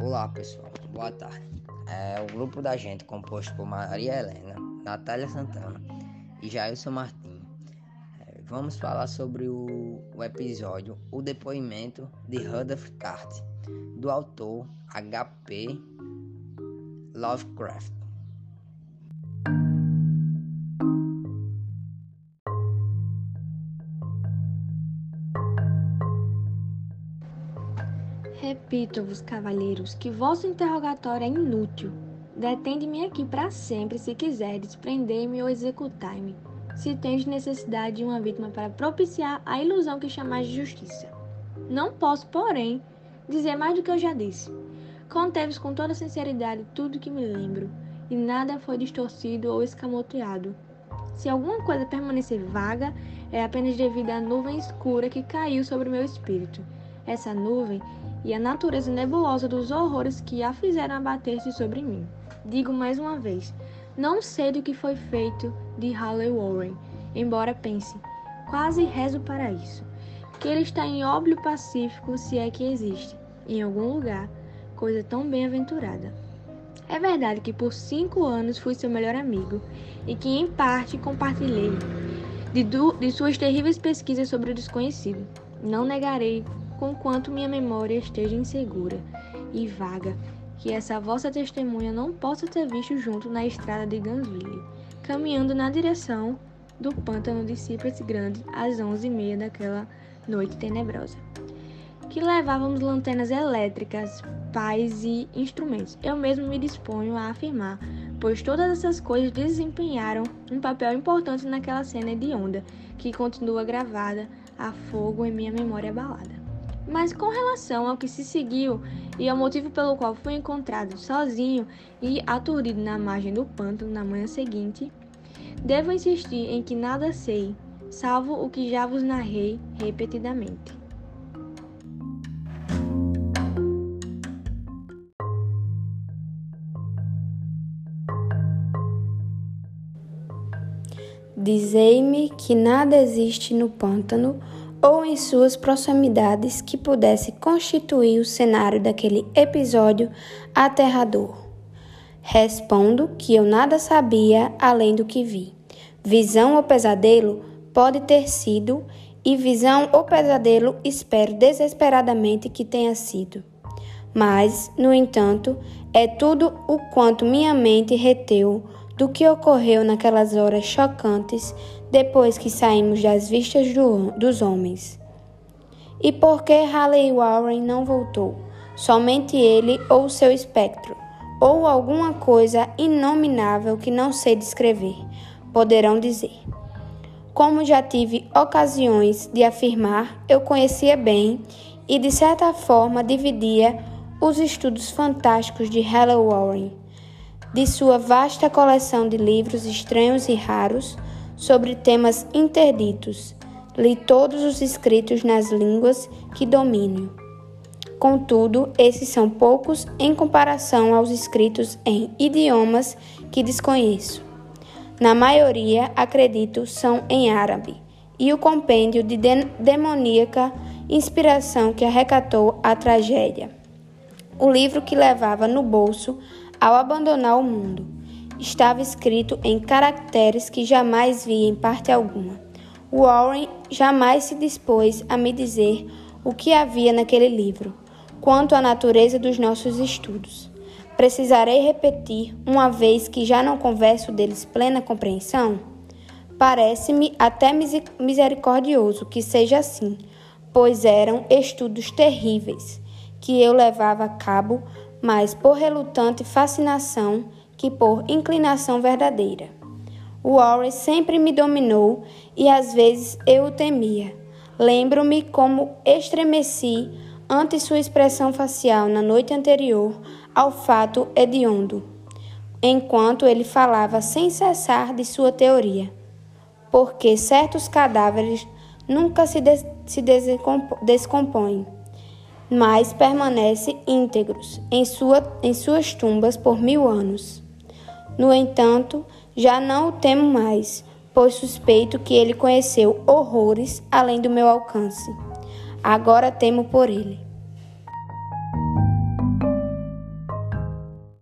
Olá pessoal, boa tarde. É o grupo da gente composto por Maria Helena, Natália Santana e Jailson Martins. É, vamos falar sobre o, o, episódio O Depoimento de Rudolph Cart, do autor H.P. Lovecraft. Repito-vos, cavalheiros, que vosso interrogatório é inútil. Detende-me aqui para sempre, se quiseres, prender-me ou executar-me, se tens necessidade de uma vítima para propiciar a ilusão que chamais de justiça. Não posso, porém, dizer mais do que eu já disse. Contei-vos com toda sinceridade tudo que me lembro, e nada foi distorcido ou escamoteado. Se alguma coisa permanecer vaga, é apenas devido à nuvem escura que caiu sobre o meu espírito. Essa nuvem e a natureza nebulosa dos horrores que a fizeram abater-se sobre mim. Digo mais uma vez, não sei do que foi feito de Halley Warren, embora pense, quase rezo para isso, que ele está em óbvio pacífico se é que existe, em algum lugar, coisa tão bem-aventurada. É verdade que por cinco anos fui seu melhor amigo e que em parte compartilhei de, de suas terríveis pesquisas sobre o desconhecido. Não negarei conquanto minha memória esteja insegura e vaga, que essa vossa testemunha não possa ter visto junto na estrada de Gansville, caminhando na direção do pântano de Cypress Grande às onze e meia daquela noite tenebrosa. Que levávamos lanternas elétricas, pás e instrumentos. Eu mesmo me disponho a afirmar, pois todas essas coisas desempenharam um papel importante naquela cena de onda que continua gravada a fogo em minha memória abalada. Mas com relação ao que se seguiu e ao motivo pelo qual fui encontrado sozinho e aturdido na margem do pântano na manhã seguinte, devo insistir em que nada sei, salvo o que já vos narrei repetidamente. Dizei-me que nada existe no pântano ou em suas proximidades que pudesse constituir o cenário daquele episódio aterrador. Respondo que eu nada sabia além do que vi. Visão ou pesadelo pode ter sido, e visão ou pesadelo espero desesperadamente que tenha sido. Mas, no entanto, é tudo o quanto minha mente reteu do que ocorreu naquelas horas chocantes depois que saímos das vistas do, dos homens. E por que Halley Warren não voltou? Somente ele ou seu espectro, ou alguma coisa inominável que não sei descrever, poderão dizer. Como já tive ocasiões de afirmar, eu conhecia bem e, de certa forma, dividia os estudos fantásticos de Halley Warren. De sua vasta coleção de livros estranhos e raros, sobre temas interditos. Li todos os escritos nas línguas que domino. Contudo, esses são poucos em comparação aos escritos em idiomas que desconheço. Na maioria, acredito, são em árabe, e o compêndio de, de demoníaca inspiração que arrecatou a tragédia. O livro que levava no bolso ao abandonar o mundo estava escrito em caracteres que jamais vi em parte alguma. Warren jamais se dispôs a me dizer o que havia naquele livro, quanto à natureza dos nossos estudos. Precisarei repetir, uma vez que já não converso deles plena compreensão? Parece-me até misericordioso que seja assim, pois eram estudos terríveis que eu levava a cabo, mas por relutante fascinação que por inclinação verdadeira. O Warren sempre me dominou e às vezes eu o temia. Lembro-me como estremeci ante sua expressão facial na noite anterior ao fato hediondo, enquanto ele falava sem cessar de sua teoria, porque certos cadáveres nunca se, se descompõem, mas permanecem íntegros em, sua, em suas tumbas por mil anos. No entanto, já não o temo mais, pois suspeito que ele conheceu horrores além do meu alcance. Agora temo por ele.